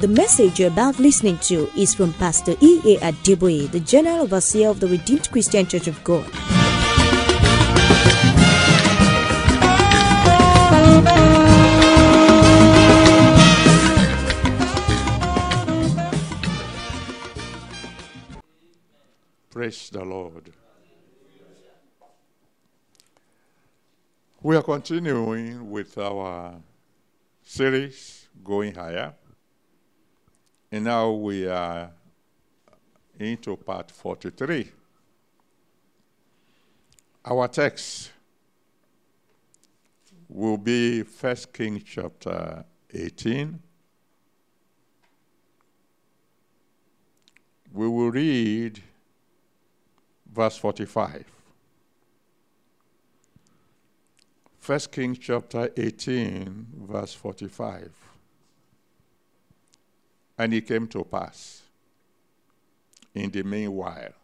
The message you're about listening to is from Pastor E.A. Adeboye, the General Overseer of the Redeemed Christian Church of God. Praise the Lord. We are continuing with our series, Going Higher. And now we are into part 43. Our text will be 1 Kings chapter 18. We will read verse 45. 1 Kings chapter 18, verse 45. And it came to pass in the meanwhile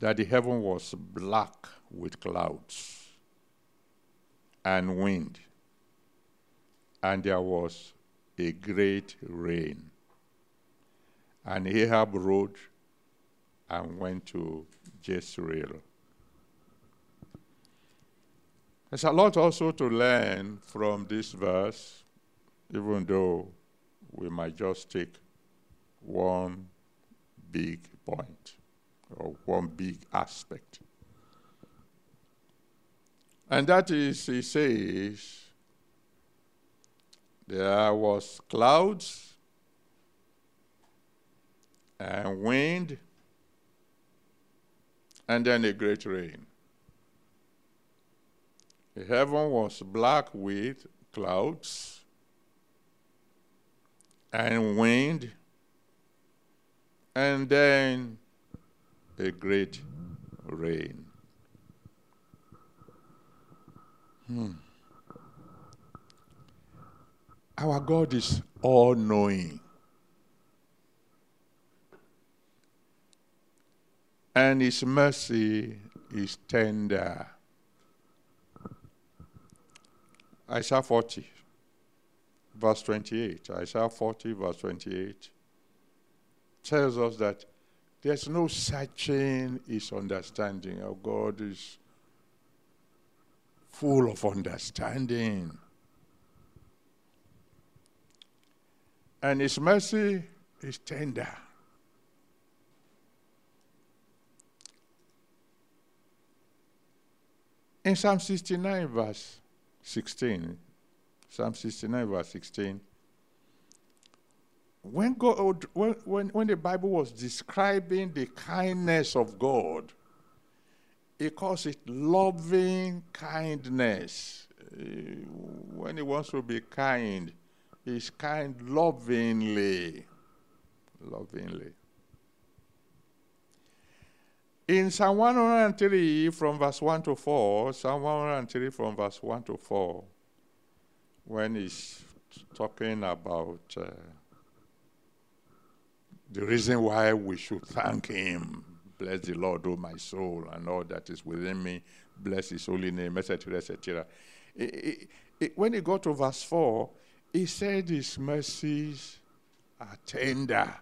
that the heaven was black with clouds and wind, and there was a great rain. And Ahab rode and went to Jezreel. There's a lot also to learn from this verse, even though we might just take one big point or one big aspect. And that is, he says, there was clouds and wind and then a great rain. The heaven was black with clouds and wind, and then a great rain. Hmm. Our God is all knowing. And his mercy is tender. Isaiah 40, verse 28. Isaiah 40, verse 28 tells us that there's no searching his understanding. Our God is full of understanding. And his mercy is tender. In Psalm 69, verse 16, Psalm 69, verse 16, when, God, when, when, when the Bible was describing the kindness of God, it calls it loving kindness. Uh, when he wants to be kind, he's kind lovingly. Lovingly. In Psalm 103, from verse 1 to 4, Psalm 103, from verse 1 to 4, when he's talking about uh, the reason why we should thank him, bless the Lord, O my soul, and all that is within me, bless his holy name, etc., etc. When he got to verse 4, he said his mercies are tender.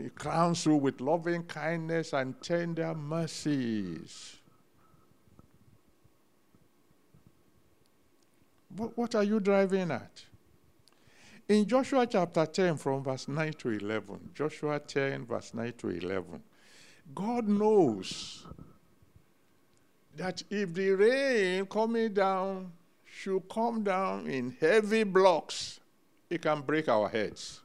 He crowns you with loving kindness and tender mercies. What, what are you driving at? In Joshua chapter 10, from verse 9 to 11, Joshua 10, verse 9 to 11, God knows that if the rain coming down should come down in heavy blocks, it can break our heads.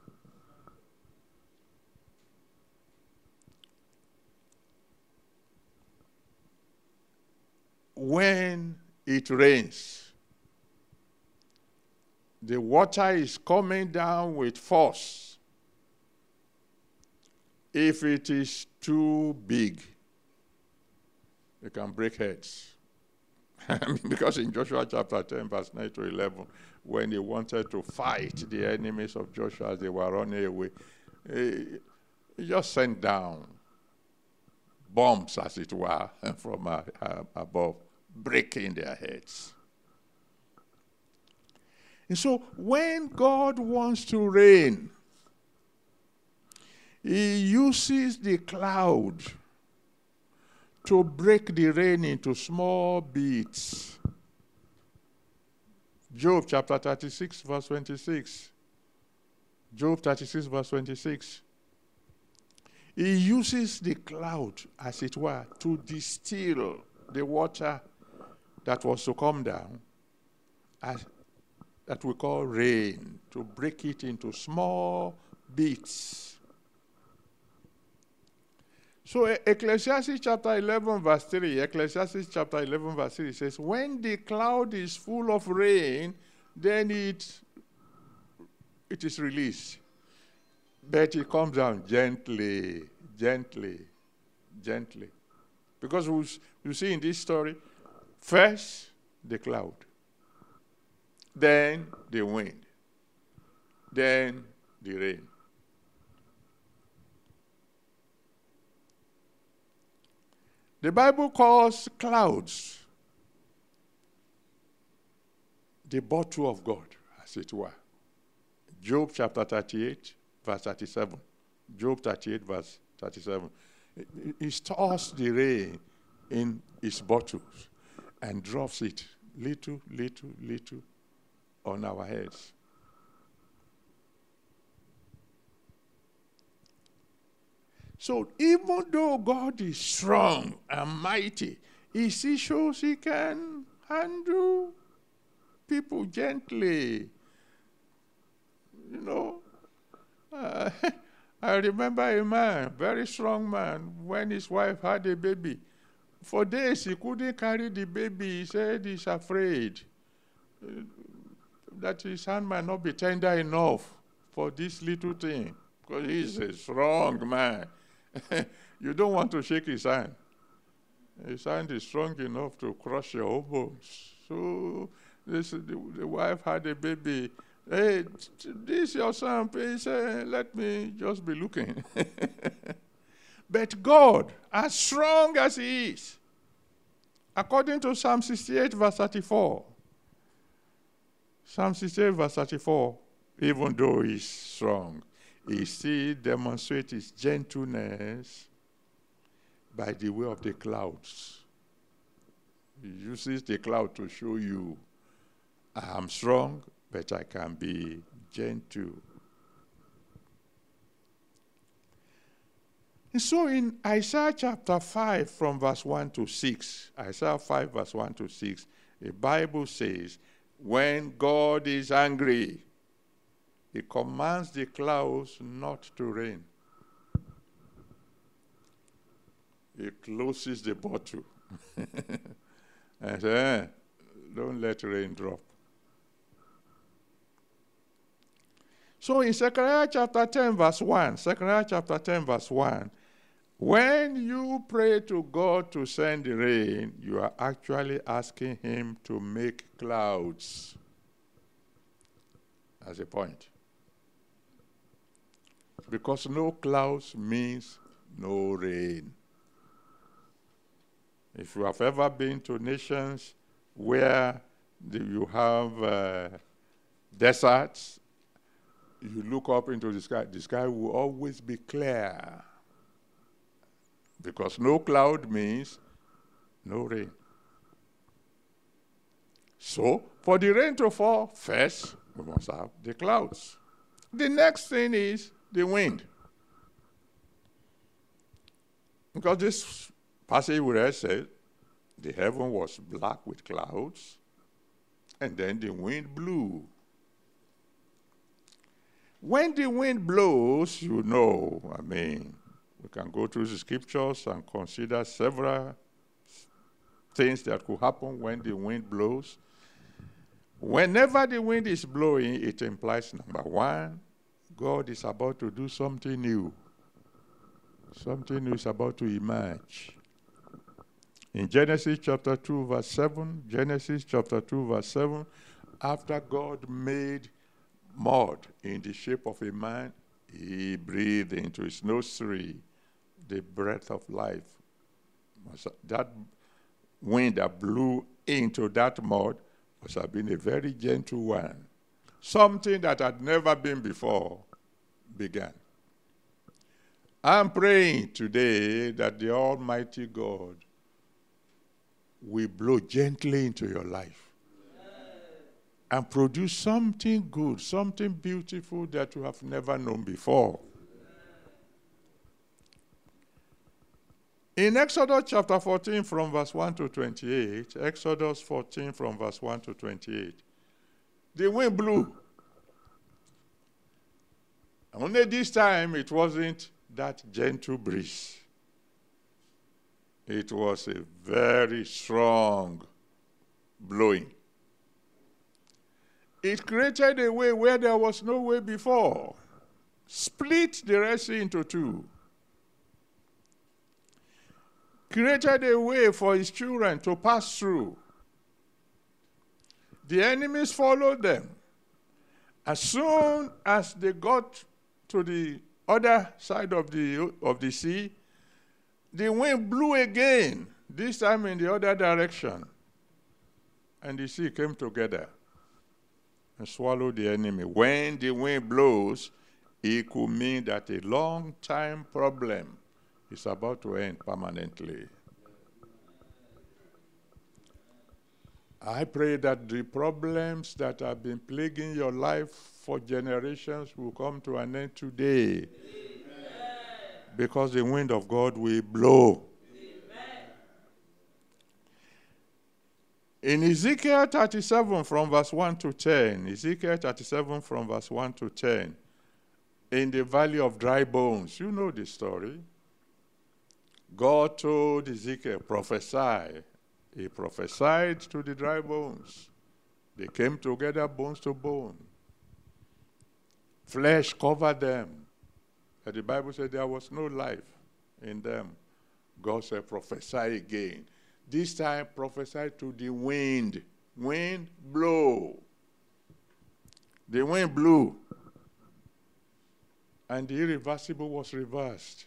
when it rains, the water is coming down with force. If it is too big, it can break heads. because in Joshua chapter 10, verse 9 to 11, when they wanted to fight the enemies of Joshua as they were running away, he just sent down bombs, as it were, from above breaking their heads. And so when God wants to rain, he uses the cloud to break the rain into small bits. Job chapter 36, verse 26. Job 36, verse 26. He uses the cloud, as it were, to distill the water that was to come down, as, that we call rain, to break it into small bits. So Ecclesiastes chapter 11 verse 3, Ecclesiastes chapter 11 verse 3 says, when the cloud is full of rain, then it, it is released. But it comes down gently, gently, gently. Because we, you see in this story, first the cloud, then the wind, then the rain. The Bible calls clouds the bottle of God, as it were. Job chapter 38, verse 37. Job 38, verse 37. He stores the rain in his bottles and drops it little, little, little on our heads. So even though God is strong and mighty, he still shows he can handle people gently. You know, uh, I remember a man, very strong man, when his wife had a baby. For days he couldn't carry the baby. He said he's afraid that his hand might not be tender enough for this little thing because he's a strong man. you don't want to shake his hand. His hand is strong enough to crush your bones. So this, the, the wife had a baby. Hey, this your son. please said, let me just be looking. but God, as strong as he is, according to Psalm 68, verse 34, Psalm 68, verse 34, even though he's strong, he still demonstrates his gentleness by the way of the clouds. He uses the cloud to show you I am strong, but I can be gentle. And so in Isaiah chapter 5, from verse 1 to 6, Isaiah 5, verse 1 to 6, the Bible says, When God is angry, he commands the clouds not to rain. He closes the bottle and says, eh, Don't let rain drop. So in Zechariah chapter 10, verse 1, Zechariah chapter 10, verse 1, when you pray to God to send rain, you are actually asking Him to make clouds. As a point. Because no clouds means no rain. If you have ever been to nations where you have uh, deserts, you look up into the sky, the sky will always be clear. Because no cloud means no rain. So, for the rain to fall, first we must have the clouds. The next thing is the wind. Because this passage we read said the heaven was black with clouds, and then the wind blew. When the wind blows, you know, I mean, we can go through the scriptures and consider several things that could happen when the wind blows. Whenever the wind is blowing, it implies number one, God is about to do something new. Something new is about to emerge. In Genesis chapter 2, verse 7, Genesis chapter 2, verse 7, after God made mud in the shape of a man, he breathed into his nostril the breath of life. That wind that blew into that mud must have been a very gentle one something that had never been before began. I'm praying today that the Almighty God will blow gently into your life and produce something good, something beautiful that you have never known before. In Exodus chapter 14, from verse 1 to 28, Exodus 14, from verse 1 to 28, the wind blew. Only this time it wasn't that gentle breeze. It was a very strong blowing. It created a way where there was no way before, split the Red Sea into two, created a way for his children to pass through. The enemies followed them. As soon as they got to the other side of the, of the sea, the wind blew again, this time in the other direction. And the sea came together and swallowed the enemy. When the wind blows, it could mean that a long time problem is about to end permanently. I pray that the problems that have been plaguing your life for generations will come to an end today. Amen. Because the wind of God will blow. Amen. In Ezekiel 37, from verse 1 to 10, Ezekiel 37, from verse 1 to 10, in the valley of dry bones, you know the story. God told Ezekiel, prophesy he prophesied to the dry bones. They came together, bones to bone. Flesh covered them. And the Bible said there was no life in them. God said, prophesy again. This time, prophesy to the wind. Wind, blow. The wind blew. And the irreversible was reversed.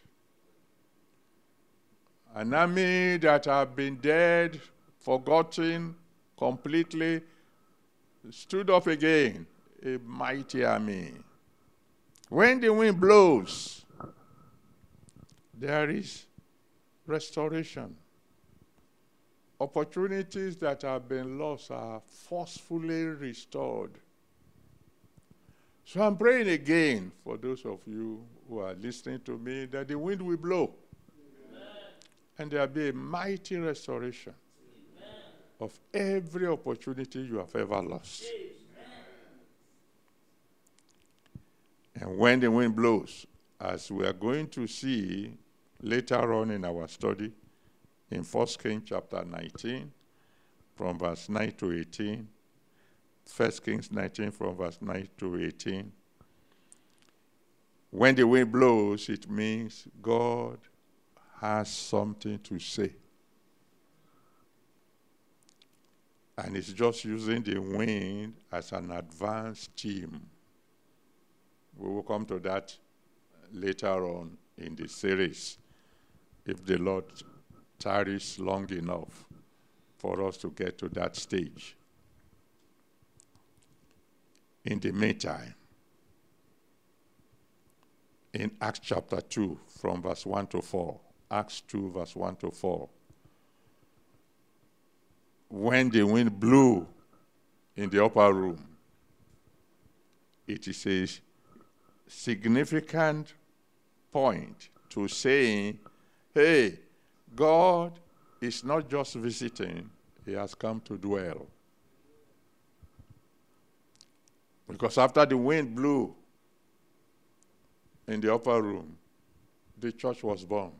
An army that had been dead forgotten completely, stood up again, a mighty army. When the wind blows, there is restoration. Opportunities that have been lost are forcefully restored. So I'm praying again for those of you who are listening to me that the wind will blow. And there will be a mighty restoration of every opportunity you have ever lost. And when the wind blows, as we are going to see later on in our study in 1 Kings chapter 19, from verse 9 to 18, 1 Kings 19 from verse 9 to 18. When the wind blows, it means God has something to say. and it's just using the wind as an advanced team. We will come to that later on in the series if the Lord tarries long enough for us to get to that stage. In the meantime, in Acts chapter 2, from verse 1 to 4, Acts 2, verse 1 to 4, when the wind blew in the upper room, it is a significant point to saying, hey, God is not just visiting, He has come to dwell. Because after the wind blew in the upper room, the church was born.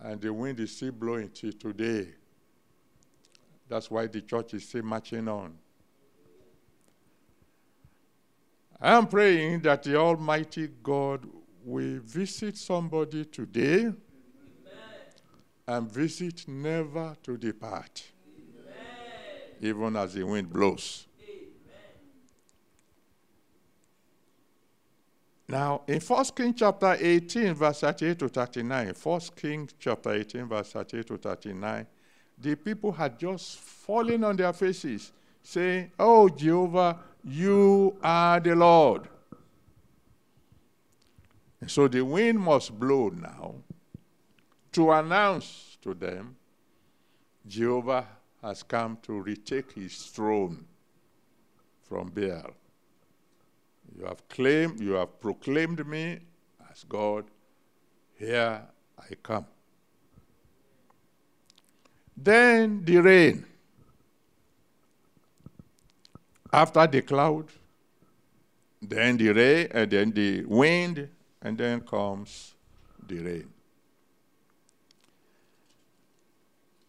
And the wind is still blowing till today. That's why the church is still marching on. I am praying that the Almighty God will visit somebody today Amen. and visit never to depart, Amen. even as the wind blows. Now, in 1 Kings chapter 18, verse 38 to 39, 1 Kings chapter 18, verse 38 to 39, the people had just fallen on their faces, saying, Oh, Jehovah, You are the Lord. And so the wind must blow now to announce to them Jehovah has come to retake his throne from Baal. You have claimed, you have proclaimed me as God. Here I come. Then the rain. After the cloud, then the rain, and then the wind, and then comes the rain.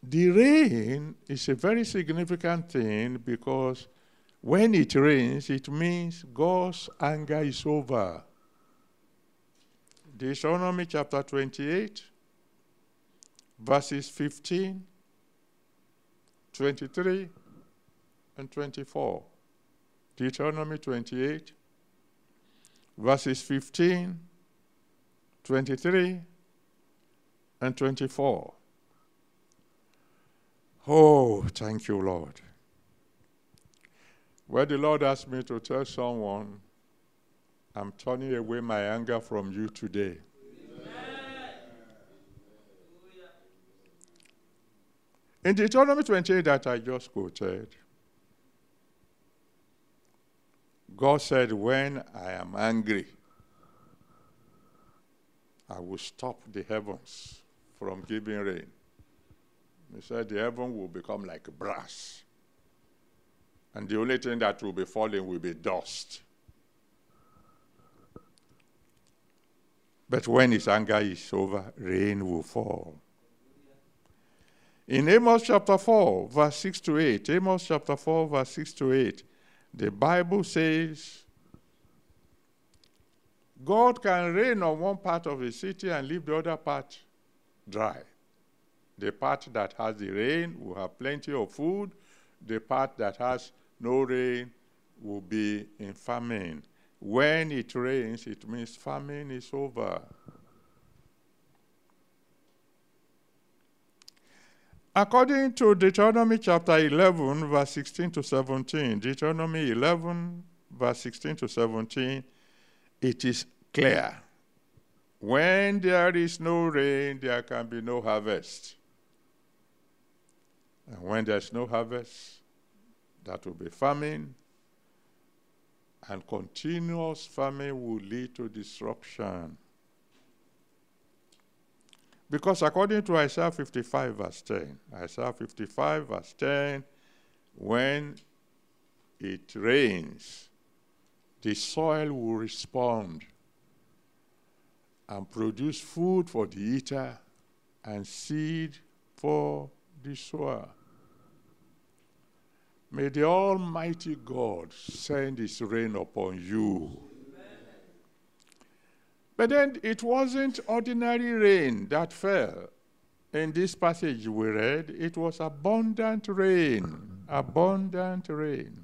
The rain is a very significant thing because when it rains, it means God's anger is over. Deuteronomy chapter 28, verses 15, 23, and 24. Deuteronomy 28, verses 15, 23, and 24. Oh, thank you, Lord. Where the Lord asked me to tell someone, I'm turning away my anger from you today. In Deuteronomy 28 that I just quoted, God said, When I am angry, I will stop the heavens from giving rain. He said, The heaven will become like brass. And the only thing that will be falling will be dust. But when his anger is over, rain will fall. In Amos chapter 4, verse 6 to 8, Amos chapter 4, verse 6 to 8, the Bible says, God can rain on one part of a city and leave the other part dry. The part that has the rain will have plenty of food. The part that has no rain will be in famine. When it rains, it means famine is over. According to Deuteronomy chapter 11, verse 16 to 17, Deuteronomy 11, verse 16 to 17, it is clear. When there is no rain, there can be no harvest. And when there's no harvest, that will be famine. And continuous famine will lead to disruption. Because according to Isaiah 55, verse 10, Isaiah 55, verse 10, when it rains, the soil will respond and produce food for the eater and seed for the sower. May the Almighty God send His rain upon you but then it wasn't ordinary rain that fell. In this passage we read, it was abundant rain. Abundant rain.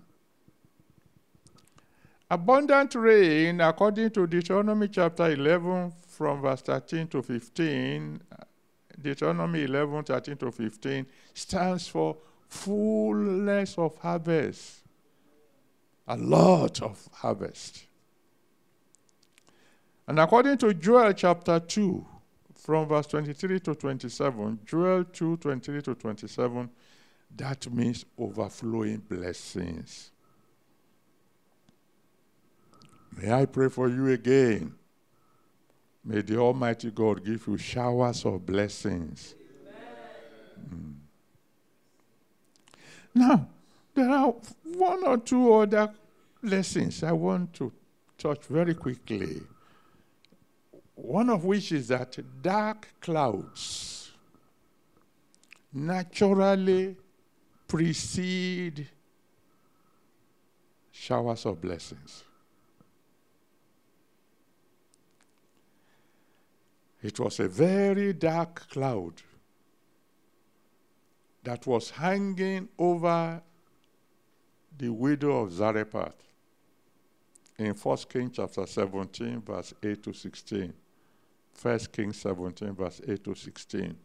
Abundant rain, according to Deuteronomy chapter 11, from verse 13 to 15, Deuteronomy 11, 13 to 15, stands for fullness of harvest. A lot of harvest. And according to Joel chapter 2, from verse 23 to 27, Joel 2 23 to 27, that means overflowing blessings. May I pray for you again. May the Almighty God give you showers of blessings. Mm. Now, there are one or two other lessons I want to touch very quickly. One of which is that dark clouds naturally precede showers of blessings. It was a very dark cloud that was hanging over the widow of Zarephath in 1 Kings chapter 17, verse 8 to 16. 1 Kings 17, verse 8 to 16.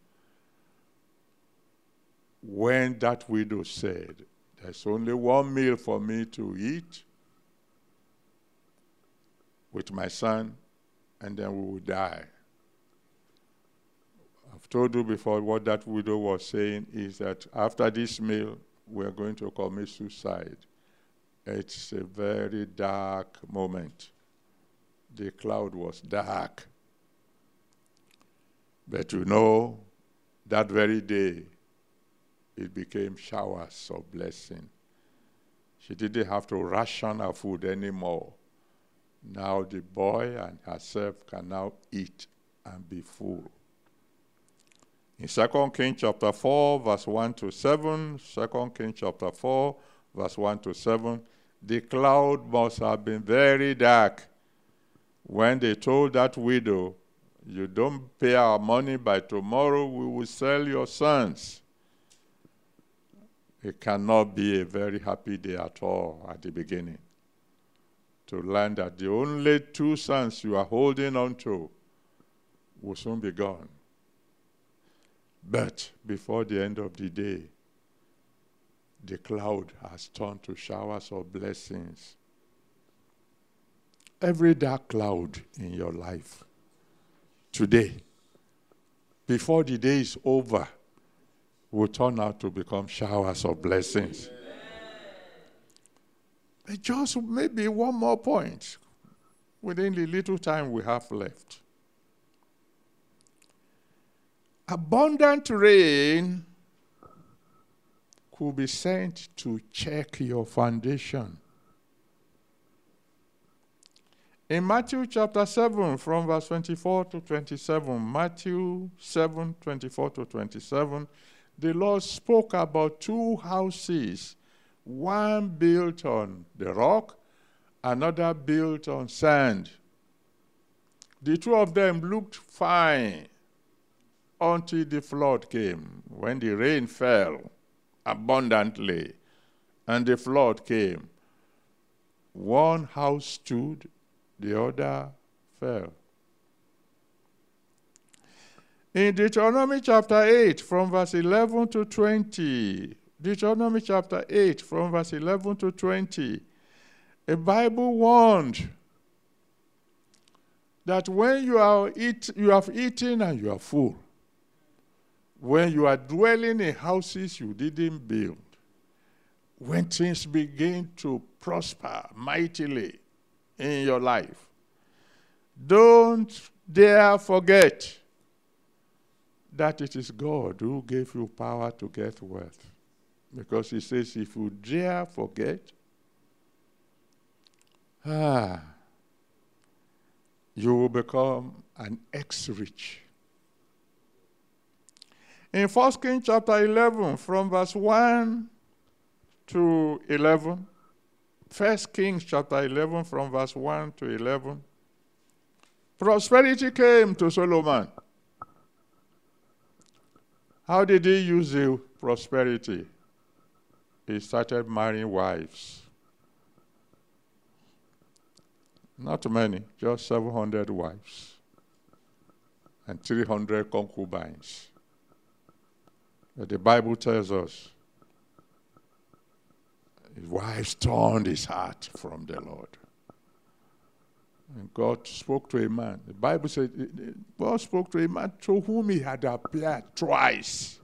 When that widow said, There's only one meal for me to eat with my son, and then we will die. I've told you before what that widow was saying is that after this meal, we're going to commit suicide. It's a very dark moment. The cloud was dark. But you know, that very day, it became showers of blessing. She didn't have to ration her food anymore. Now the boy and herself can now eat and be full. In 2 Kings chapter 4, verse 1 to 7, 2 Kings chapter 4, verse 1 to 7, the cloud must have been very dark when they told that widow, You don't pay our money by tomorrow, we will sell your sons. It cannot be a very happy day at all at the beginning to learn that the only two sons you are holding on to will soon be gone. But before the end of the day, the cloud has turned to showers of blessings. Every dark cloud in your life today, before the day is over, will turn out to become showers of blessings. Just maybe one more point within the little time we have left. Abundant rain could be sent to check your foundation. In Matthew chapter 7, from verse 24 to 27, Matthew 7, 24 to 27, the Lord spoke about two houses, one built on the rock, another built on sand. The two of them looked fine until the flood came, when the rain fell abundantly and the flood came. One house stood, the other fell. In Deuteronomy chapter 8, from verse 11 to 20, Deuteronomy chapter 8, from verse 11 to 20, a Bible warned that when you, are eat, you have eaten and you are full, when you are dwelling in houses you didn't build, when things begin to prosper mightily in your life, don't dare forget that it is God who gave you power to get wealth. Because he says, if you dare forget, ah, you will become an ex rich in 1 Kings chapter 11, from verse 1 to 11, 1 Kings chapter 11, from verse 1 to 11, prosperity came to Solomon. How did he use the prosperity? He started marrying wives. Not many, just 700 wives and 300 concubines. But the Bible tells us his wife turned his heart from the Lord. And God spoke to a man. The Bible said God spoke to a man to whom he had appeared twice.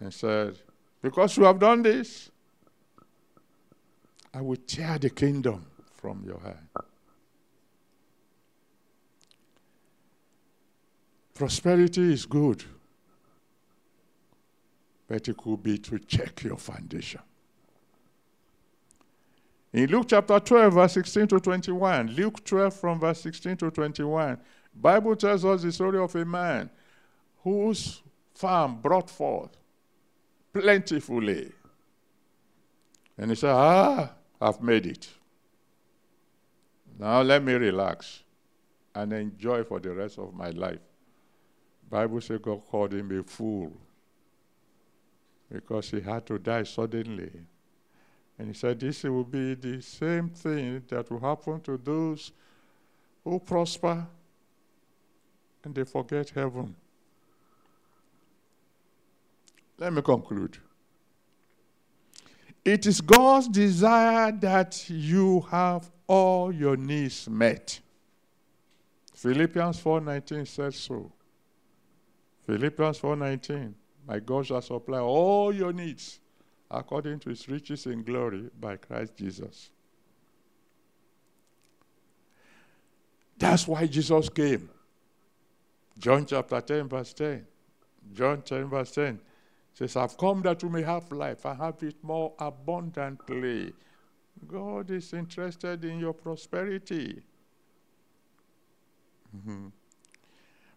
And said, Because you have done this, I will tear the kingdom from your hand. Prosperity is good but it could be to check your foundation. In Luke chapter 12, verse 16 to 21, Luke 12 from verse 16 to 21, Bible tells us the story of a man whose farm brought forth plentifully. And he said, Ah, I've made it. Now let me relax and enjoy for the rest of my life. Bible says God called him a fool because he had to die suddenly. And he said, This will be the same thing that will happen to those who prosper and they forget heaven. Let me conclude. It is God's desire that you have all your needs met. Philippians 4:19 says so. Philippians 4:19, my God shall supply all your needs according to his riches in glory by Christ Jesus. That's why Jesus came. John chapter 10, verse 10. John 10, verse 10 says, I've come that you may have life and have it more abundantly. God is interested in your prosperity. Mm-hmm.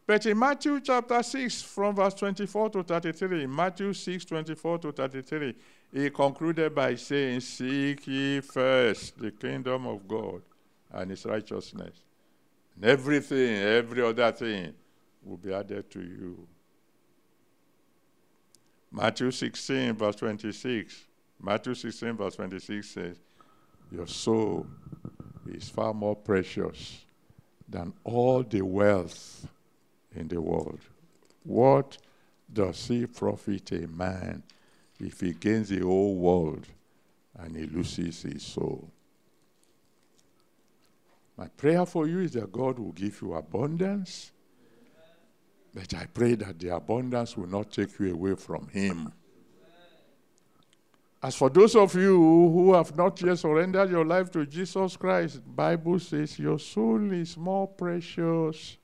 But in Matthew chapter 6, from verse 24 to 33, Matthew 6, 24 to 33, he concluded by saying, Seek ye first the kingdom of God and his righteousness. And everything, every other thing will be added to you. Matthew 16, verse 26. Matthew 16, verse 26 says, Your soul is far more precious than all the wealth in the world. What does he profit a man if he gains the whole world and he loses his soul? My prayer for you is that God will give you abundance, but I pray that the abundance will not take you away from Him. As for those of you who have not yet surrendered your life to Jesus Christ, Bible says your soul is more precious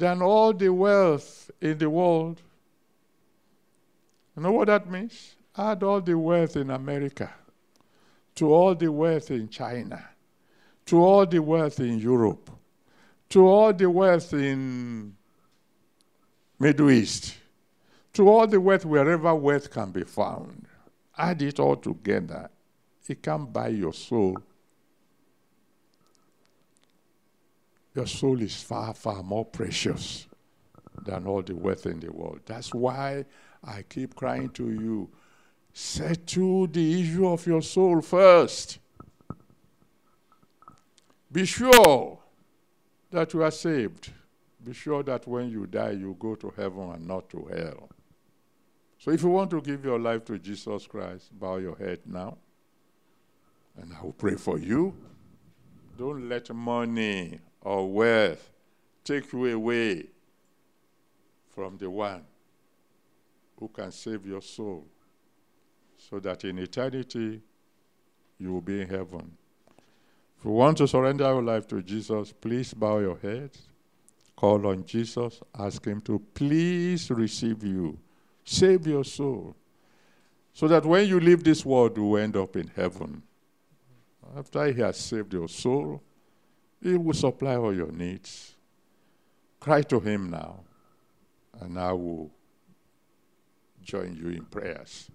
than all the wealth in the world. You know what that means? Add all the wealth in America to all the wealth in China, to all the wealth in Europe, to all the wealth in Middle East, to all the wealth wherever wealth can be found. Add it all together. It can't buy your soul. Your soul is far, far more precious than all the wealth in the world. That's why I keep crying to you settle the issue of your soul first. Be sure that you are saved. Be sure that when you die, you go to heaven and not to hell. So if you want to give your life to Jesus Christ, bow your head now. And I will pray for you. Don't let money or wealth take you away from the one who can save your soul so that in eternity you will be in heaven. If you want to surrender your life to Jesus, please bow your head, call on Jesus, ask Him to please receive you save your soul. So that when you leave this world, you end up in heaven. After He has saved your soul, He will supply all your needs. Cry to Him now, and I will join you in prayers.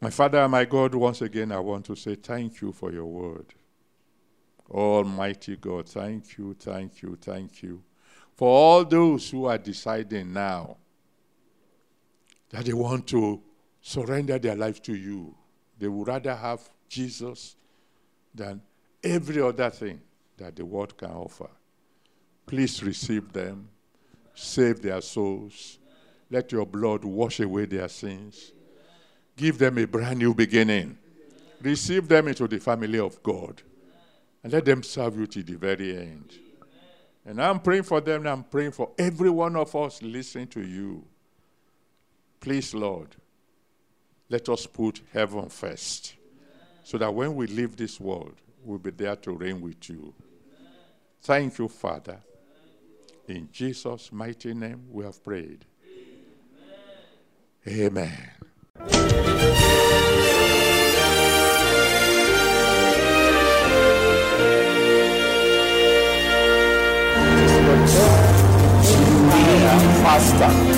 My Father my God, once again, I want to say thank you for your word. Almighty God, thank you, thank you, thank you for all those who are deciding now that they want to surrender their life to you. They would rather have Jesus than every other thing that the world can offer. Please receive them, save their souls. Let your blood wash away their sins. Give them a brand new beginning. Receive them into the family of God. And let them serve you to the very end. And I'm praying for them, and I'm praying for every one of us listening to you. Please, Lord, let us put heaven first so that when we leave this world, we'll be there to reign with you. Thank you, Father. In Jesus' mighty name, we have prayed. Amen. Faster.